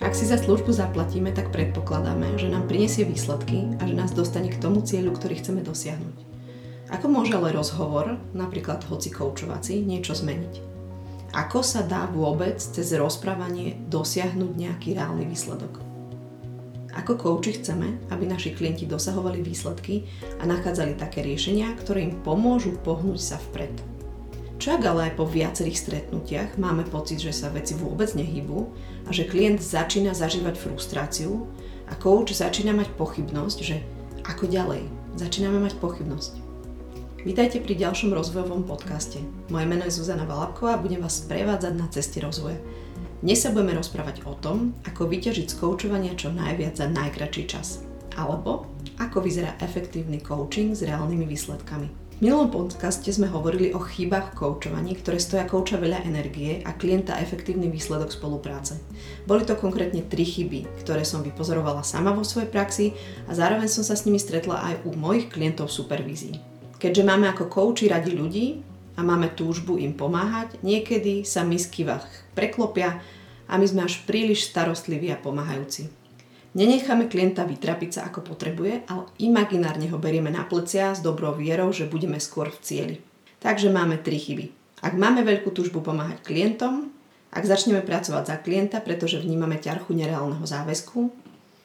Ak si za službu zaplatíme, tak predpokladáme, že nám prinesie výsledky a že nás dostane k tomu cieľu, ktorý chceme dosiahnuť. Ako môže ale rozhovor, napríklad hoci koučovací, niečo zmeniť? Ako sa dá vôbec cez rozprávanie dosiahnuť nejaký reálny výsledok? Ako kouči chceme, aby naši klienti dosahovali výsledky a nachádzali také riešenia, ktoré im pomôžu pohnúť sa vpred. Čo ak ale aj po viacerých stretnutiach máme pocit, že sa veci vôbec nehybu a že klient začína zažívať frustráciu a coach začína mať pochybnosť, že ako ďalej? Začíname mať pochybnosť. Vítajte pri ďalšom rozvojovom podcaste. Moje meno je Zuzana Valabková a budem vás prevádzať na ceste rozvoja. Dnes sa budeme rozprávať o tom, ako vyťažiť z koučovania čo najviac za najkračší čas. Alebo ako vyzerá efektívny coaching s reálnymi výsledkami. Minulom podcaste sme hovorili o chybách v koučovaní, ktoré stoja kouča veľa energie a klienta efektívny výsledok spolupráce. Boli to konkrétne tri chyby, ktoré som vypozorovala sama vo svojej praxi a zároveň som sa s nimi stretla aj u mojich klientov v supervízii. Keďže máme ako kouči radi ľudí a máme túžbu im pomáhať, niekedy sa misky preklopia a my sme až príliš starostliví a pomáhajúci. Nenecháme klienta vytrapiť sa ako potrebuje, ale imaginárne ho berieme na plecia s dobrou vierou, že budeme skôr v cieli. Takže máme tri chyby. Ak máme veľkú túžbu pomáhať klientom, ak začneme pracovať za klienta, pretože vnímame ťarchu nereálneho záväzku,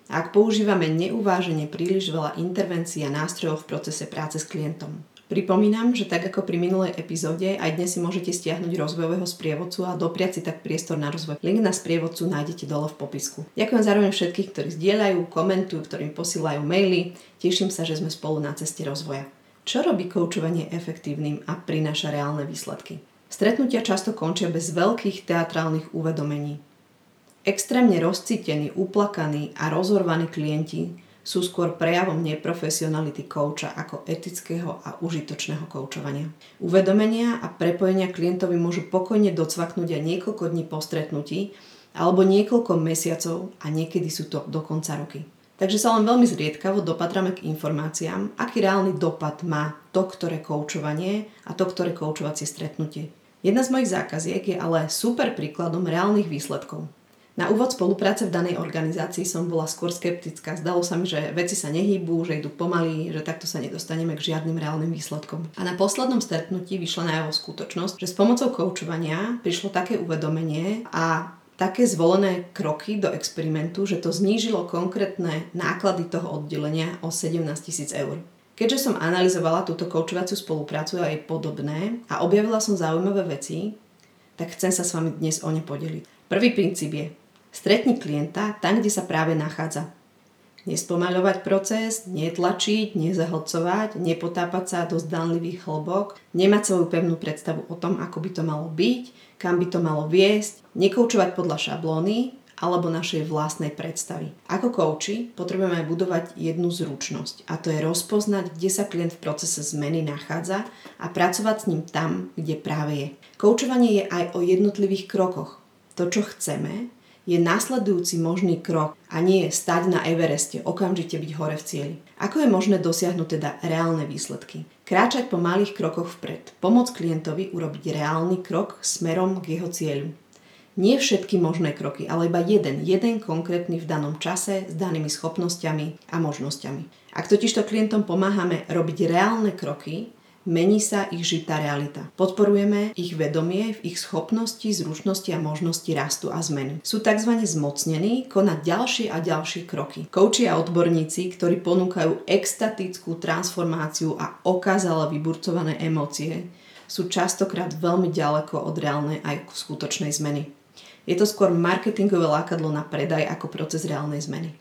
a ak používame neuvážene príliš veľa intervencií a nástrojov v procese práce s klientom. Pripomínam, že tak ako pri minulej epizóde, aj dnes si môžete stiahnuť rozvojového sprievodcu a dopriať si tak priestor na rozvoj. Link na sprievodcu nájdete dole v popisku. Ďakujem zároveň všetkých, ktorí zdieľajú, komentujú, ktorým posielajú maily. Teším sa, že sme spolu na ceste rozvoja. Čo robí koučovanie efektívnym a prináša reálne výsledky? Stretnutia často končia bez veľkých teatrálnych uvedomení. Extrémne rozcítení, uplakaní a rozorvaní klienti sú skôr prejavom neprofesionality kouča ako etického a užitočného koučovania. Uvedomenia a prepojenia klientovi môžu pokojne docvaknúť aj niekoľko dní po stretnutí alebo niekoľko mesiacov a niekedy sú to dokonca roky. Takže sa len veľmi zriedkavo dopatrame k informáciám, aký reálny dopad má to, ktoré koučovanie a to, ktoré koučovacie stretnutie. Jedna z mojich zákaziek je ale super príkladom reálnych výsledkov. Na úvod spolupráce v danej organizácii som bola skôr skeptická. Zdalo sa mi, že veci sa nehýbu, že idú pomaly, že takto sa nedostaneme k žiadnym reálnym výsledkom. A na poslednom stretnutí vyšla najavo skutočnosť, že s pomocou koučovania prišlo také uvedomenie a také zvolené kroky do experimentu, že to znížilo konkrétne náklady toho oddelenia o 17 tisíc eur. Keďže som analyzovala túto koučovaciu spoluprácu a jej podobné a objavila som zaujímavé veci, tak chcem sa s vami dnes o ne podeliť. Prvý princíp je, Stretni klienta tam, kde sa práve nachádza. Nespomaľovať proces, netlačiť, nezahlcovať, nepotápať sa do zdánlivých hĺbok, nemať svoju pevnú predstavu o tom, ako by to malo byť, kam by to malo viesť, nekoučovať podľa šablóny alebo našej vlastnej predstavy. Ako kouči potrebujeme aj budovať jednu zručnosť a to je rozpoznať, kde sa klient v procese zmeny nachádza a pracovať s ním tam, kde práve je. Koučovanie je aj o jednotlivých krokoch. To, čo chceme, je následujúci možný krok a nie stať na Evereste, okamžite byť hore v cieli. Ako je možné dosiahnuť teda reálne výsledky? Kráčať po malých krokoch vpred, pomôcť klientovi urobiť reálny krok smerom k jeho cieľu. Nie všetky možné kroky, ale iba jeden, jeden konkrétny v danom čase s danými schopnosťami a možnosťami. Ak totižto klientom pomáhame robiť reálne kroky, Mení sa ich žitá realita. Podporujeme ich vedomie v ich schopnosti, zručnosti a možnosti rastu a zmeny. Sú tzv. zmocnení konať ďalšie a ďalšie kroky. Kouči a odborníci, ktorí ponúkajú extatickú transformáciu a okázale vyburcované emócie, sú častokrát veľmi ďaleko od reálnej aj skutočnej zmeny. Je to skôr marketingové lákadlo na predaj ako proces reálnej zmeny.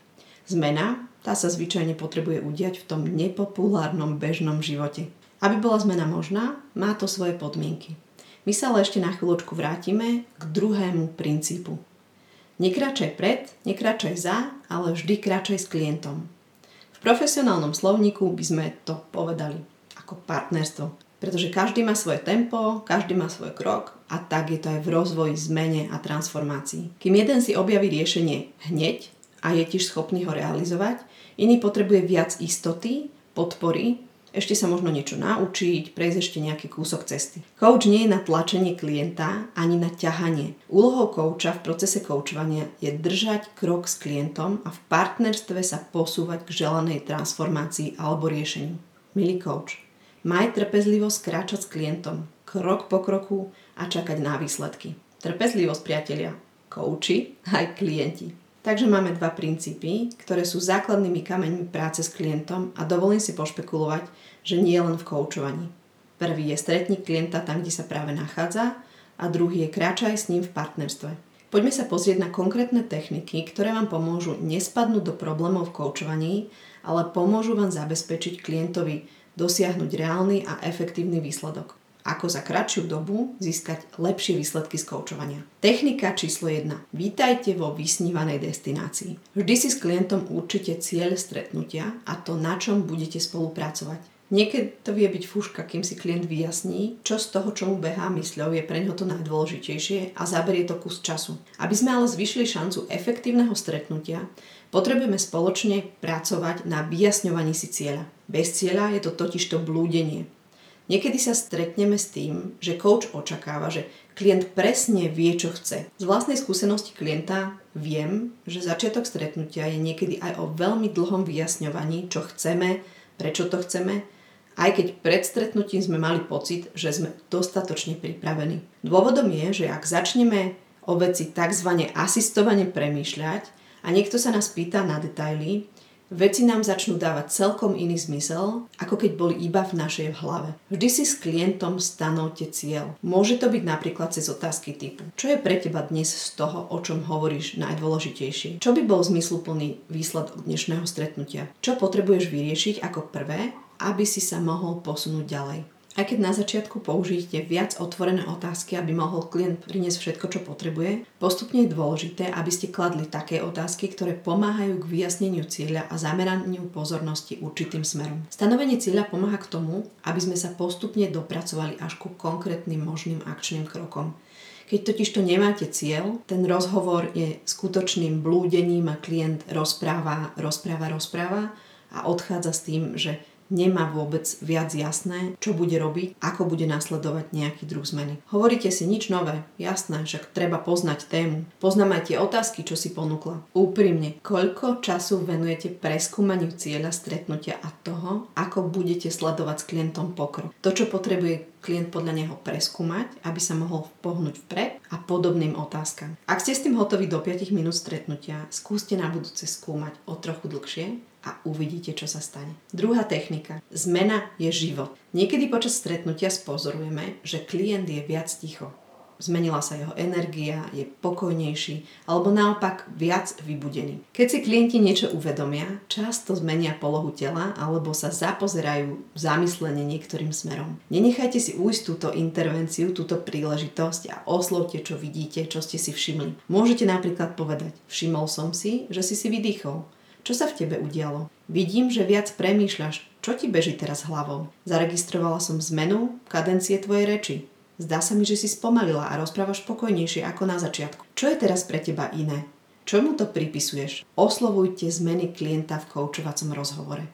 Zmena, tá sa zvyčajne potrebuje udiať v tom nepopulárnom bežnom živote. Aby bola zmena možná, má to svoje podmienky. My sa ale ešte na chvíľočku vrátime k druhému princípu. Nekračaj pred, nekračaj za, ale vždy kračaj s klientom. V profesionálnom slovníku by sme to povedali ako partnerstvo, pretože každý má svoje tempo, každý má svoj krok a tak je to aj v rozvoji, zmene a transformácii. Kým jeden si objaví riešenie hneď a je tiež schopný ho realizovať, iný potrebuje viac istoty, podpory ešte sa možno niečo naučiť, prejsť ešte nejaký kúsok cesty. Coach nie je na tlačenie klienta ani na ťahanie. Úlohou coacha v procese coachovania je držať krok s klientom a v partnerstve sa posúvať k želanej transformácii alebo riešeniu. Milý coach, maj trpezlivosť kráčať s klientom, krok po kroku a čakať na výsledky. Trpezlivosť, priatelia, coachi aj klienti. Takže máme dva princípy, ktoré sú základnými kameňmi práce s klientom a dovolím si pošpekulovať, že nie len v koučovaní. Prvý je stretni klienta tam, kde sa práve nachádza a druhý je kráčaj s ním v partnerstve. Poďme sa pozrieť na konkrétne techniky, ktoré vám pomôžu nespadnúť do problémov v koučovaní, ale pomôžu vám zabezpečiť klientovi dosiahnuť reálny a efektívny výsledok ako za kratšiu dobu získať lepšie výsledky z koučovania. Technika číslo 1. Vítajte vo vysnívanej destinácii. Vždy si s klientom určite cieľ stretnutia a to, na čom budete spolupracovať. Niekedy to vie byť fúška, kým si klient vyjasní, čo z toho, čo mu behá mysľou, je pre ňo to najdôležitejšie a zaberie to kus času. Aby sme ale zvyšili šancu efektívneho stretnutia, potrebujeme spoločne pracovať na vyjasňovaní si cieľa. Bez cieľa je to totiž to blúdenie. Niekedy sa stretneme s tým, že coach očakáva, že klient presne vie, čo chce. Z vlastnej skúsenosti klienta viem, že začiatok stretnutia je niekedy aj o veľmi dlhom vyjasňovaní, čo chceme, prečo to chceme, aj keď pred stretnutím sme mali pocit, že sme dostatočne pripravení. Dôvodom je, že ak začneme o veci tzv. asistovane premýšľať a niekto sa nás pýta na detaily, veci nám začnú dávať celkom iný zmysel, ako keď boli iba v našej hlave. Vždy si s klientom stanovte cieľ. Môže to byť napríklad cez otázky typu Čo je pre teba dnes z toho, o čom hovoríš najdôležitejšie? Čo by bol zmysluplný výsledok dnešného stretnutia? Čo potrebuješ vyriešiť ako prvé, aby si sa mohol posunúť ďalej? Aj keď na začiatku použijete viac otvorené otázky, aby mohol klient priniesť všetko, čo potrebuje, postupne je dôležité, aby ste kladli také otázky, ktoré pomáhajú k vyjasneniu cieľa a zameraniu pozornosti určitým smerom. Stanovenie cieľa pomáha k tomu, aby sme sa postupne dopracovali až ku konkrétnym možným akčným krokom. Keď totiž to nemáte cieľ, ten rozhovor je skutočným blúdením a klient rozpráva, rozpráva, rozpráva a odchádza s tým, že nemá vôbec viac jasné, čo bude robiť, ako bude nasledovať nejaký druh zmeny. Hovoríte si nič nové, jasné, však treba poznať tému. Poznám aj tie otázky, čo si ponúkla. Úprimne, koľko času venujete preskúmaniu cieľa stretnutia a toho, ako budete sledovať s klientom pokrok. To, čo potrebuje klient podľa neho preskúmať, aby sa mohol pohnúť vpred a podobným otázkam. Ak ste s tým hotoví do 5 minút stretnutia, skúste na budúce skúmať o trochu dlhšie a uvidíte, čo sa stane. Druhá technika. Zmena je život. Niekedy počas stretnutia spozorujeme, že klient je viac ticho. Zmenila sa jeho energia, je pokojnejší alebo naopak viac vybudený. Keď si klienti niečo uvedomia, často zmenia polohu tela alebo sa zapozerajú zamyslenie niektorým smerom. Nenechajte si ujsť túto intervenciu, túto príležitosť a oslovte, čo vidíte, čo ste si všimli. Môžete napríklad povedať, všimol som si, že si si vydýchol čo sa v tebe udialo? Vidím, že viac premýšľaš. Čo ti beží teraz hlavou? Zaregistrovala som zmenu kadencie tvojej reči. Zdá sa mi, že si spomalila a rozprávaš pokojnejšie ako na začiatku. Čo je teraz pre teba iné? Čomu to pripisuješ? Oslovujte zmeny klienta v koučovacom rozhovore.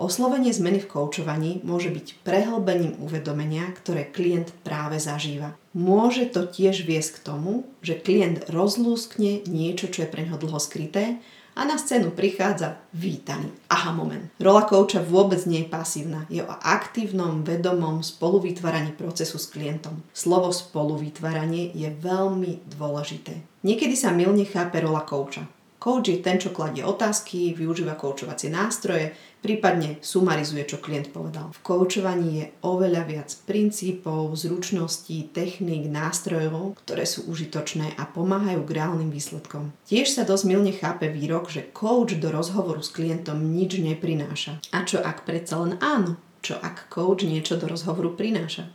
Oslovenie zmeny v koučovaní môže byť prehlbením uvedomenia, ktoré klient práve zažíva. Môže to tiež viesť k tomu, že klient rozlúskne niečo, čo je pre neho dlho skryté a na scénu prichádza vítaný. Aha, moment. Rola kouča vôbec nie je pasívna. Je o aktívnom, vedomom spoluvytváraní procesu s klientom. Slovo spoluvytváranie je veľmi dôležité. Niekedy sa milne chápe rola kouča. Coach je ten, čo kladie otázky, využíva koučovacie nástroje, prípadne sumarizuje, čo klient povedal. V koučovaní je oveľa viac princípov, zručností, techník, nástrojov, ktoré sú užitočné a pomáhajú k reálnym výsledkom. Tiež sa dosť milne chápe výrok, že coach do rozhovoru s klientom nič neprináša. A čo ak predsa len áno? Čo ak coach niečo do rozhovoru prináša?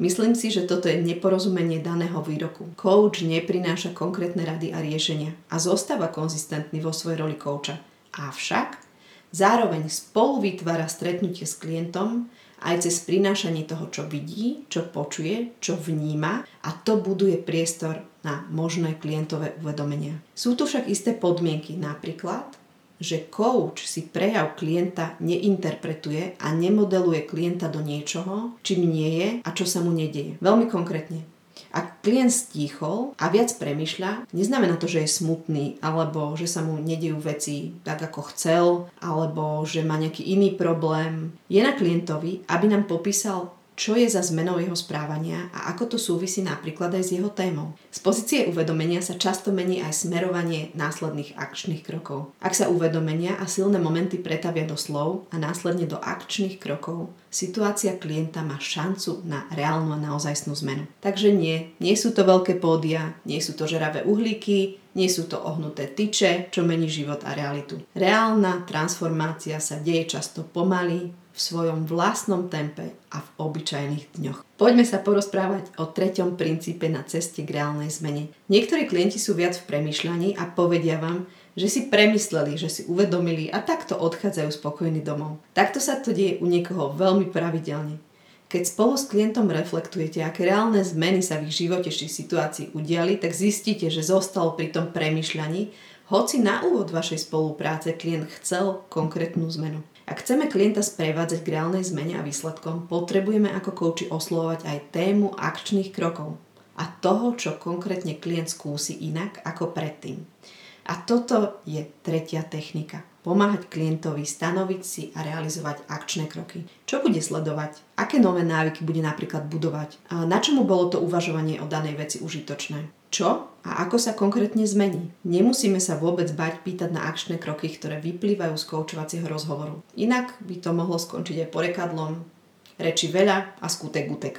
Myslím si, že toto je neporozumenie daného výroku. Coach neprináša konkrétne rady a riešenia a zostáva konzistentný vo svojej roli coacha. Avšak zároveň spolu vytvára stretnutie s klientom aj cez prinášanie toho, čo vidí, čo počuje, čo vníma a to buduje priestor na možné klientové uvedomenia. Sú tu však isté podmienky, napríklad že coach si prejav klienta neinterpretuje a nemodeluje klienta do niečoho, čím nie je a čo sa mu nedieje. Veľmi konkrétne. Ak klient stíchol a viac premyšľa, neznamená to, že je smutný, alebo že sa mu nedejú veci tak, ako chcel, alebo že má nejaký iný problém. Je na klientovi, aby nám popísal, čo je za zmenou jeho správania a ako to súvisí napríklad aj s jeho témou. Z pozície uvedomenia sa často mení aj smerovanie následných akčných krokov. Ak sa uvedomenia a silné momenty pretavia do slov a následne do akčných krokov, situácia klienta má šancu na reálnu a naozajstnú zmenu. Takže nie, nie sú to veľké pódia, nie sú to žeravé uhlíky, nie sú to ohnuté tyče, čo mení život a realitu. Reálna transformácia sa deje často pomaly, v svojom vlastnom tempe a v obyčajných dňoch. Poďme sa porozprávať o treťom princípe na ceste k reálnej zmene. Niektorí klienti sú viac v premyšľaní a povedia vám, že si premysleli, že si uvedomili a takto odchádzajú spokojní domov. Takto sa to deje u niekoho veľmi pravidelne. Keď spolu s klientom reflektujete, aké reálne zmeny sa v ich živote či situácii udiali, tak zistíte, že zostal pri tom premyšľaní, hoci na úvod vašej spolupráce klient chcel konkrétnu zmenu. Ak chceme klienta sprevádzať k reálnej zmene a výsledkom, potrebujeme ako kouči oslovovať aj tému akčných krokov a toho, čo konkrétne klient skúsi inak ako predtým. A toto je tretia technika. Pomáhať klientovi stanoviť si a realizovať akčné kroky. Čo bude sledovať? Aké nové návyky bude napríklad budovať? A na čomu bolo to uvažovanie o danej veci užitočné? Čo a ako sa konkrétne zmení? Nemusíme sa vôbec bať pýtať na akčné kroky, ktoré vyplývajú z koučovacieho rozhovoru. Inak by to mohlo skončiť aj porekadlom reči veľa a skutek gutek.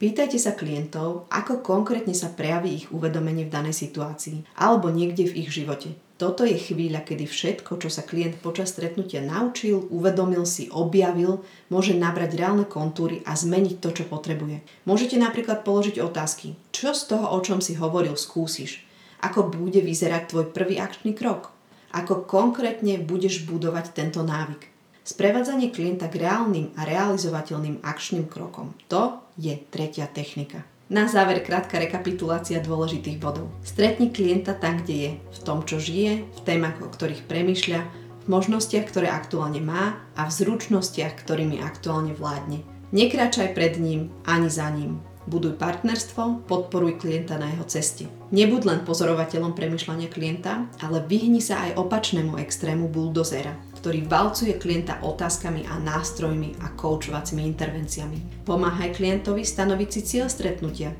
Pýtajte sa klientov, ako konkrétne sa prejaví ich uvedomenie v danej situácii alebo niekde v ich živote. Toto je chvíľa, kedy všetko, čo sa klient počas stretnutia naučil, uvedomil si, objavil, môže nabrať reálne kontúry a zmeniť to, čo potrebuje. Môžete napríklad položiť otázky. Čo z toho, o čom si hovoril, skúsiš? Ako bude vyzerať tvoj prvý akčný krok? Ako konkrétne budeš budovať tento návyk? Sprevádzanie klienta k reálnym a realizovateľným akčným krokom. To je tretia technika. Na záver krátka rekapitulácia dôležitých bodov. Stretni klienta tam, kde je, v tom, čo žije, v témach, o ktorých premyšľa, v možnostiach, ktoré aktuálne má a v zručnostiach, ktorými aktuálne vládne. Nekráčaj pred ním ani za ním. Buduj partnerstvo, podporuj klienta na jeho ceste. Nebuď len pozorovateľom premyšľania klienta, ale vyhni sa aj opačnému extrému buldozera, ktorý valcuje klienta otázkami a nástrojmi a koučovacími intervenciami. Pomáhaj klientovi stanoviť si cieľ stretnutia.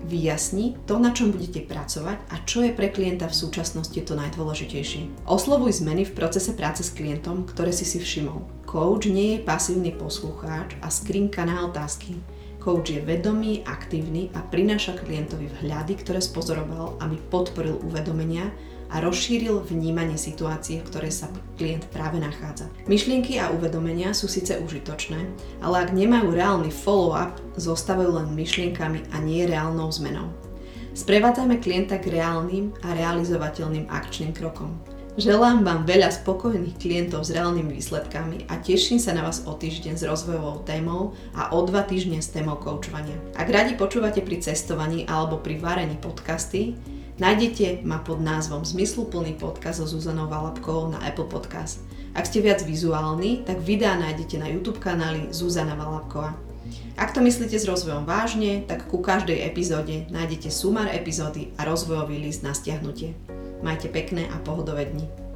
Vyjasni to, na čom budete pracovať a čo je pre klienta v súčasnosti to najdôležitejšie. Oslovuj zmeny v procese práce s klientom, ktoré si si všimol. Coach nie je pasívny poslucháč a skrinka na otázky. Coach je vedomý, aktívny a prináša klientovi vhľady, ktoré spozoroval, aby podporil uvedomenia a rozšíril vnímanie situácie, v ktorej sa klient práve nachádza. Myšlienky a uvedomenia sú síce užitočné, ale ak nemajú reálny follow-up, zostávajú len myšlienkami a nie reálnou zmenou. Sprevádzajme klienta k reálnym a realizovateľným akčným krokom. Želám vám veľa spokojných klientov s reálnymi výsledkami a teším sa na vás o týždeň s rozvojovou témou a o dva týždne s témou koučovania. Ak radi počúvate pri cestovaní alebo pri varení podcasty, Nájdete ma pod názvom Zmysluplný podcast so Zuzanou Valapkovou na Apple Podcast. Ak ste viac vizuálni, tak videá nájdete na YouTube kanáli Zuzana Valapková. Ak to myslíte s rozvojom vážne, tak ku každej epizóde nájdete sumár epizódy a rozvojový list na stiahnutie. Majte pekné a pohodové dni.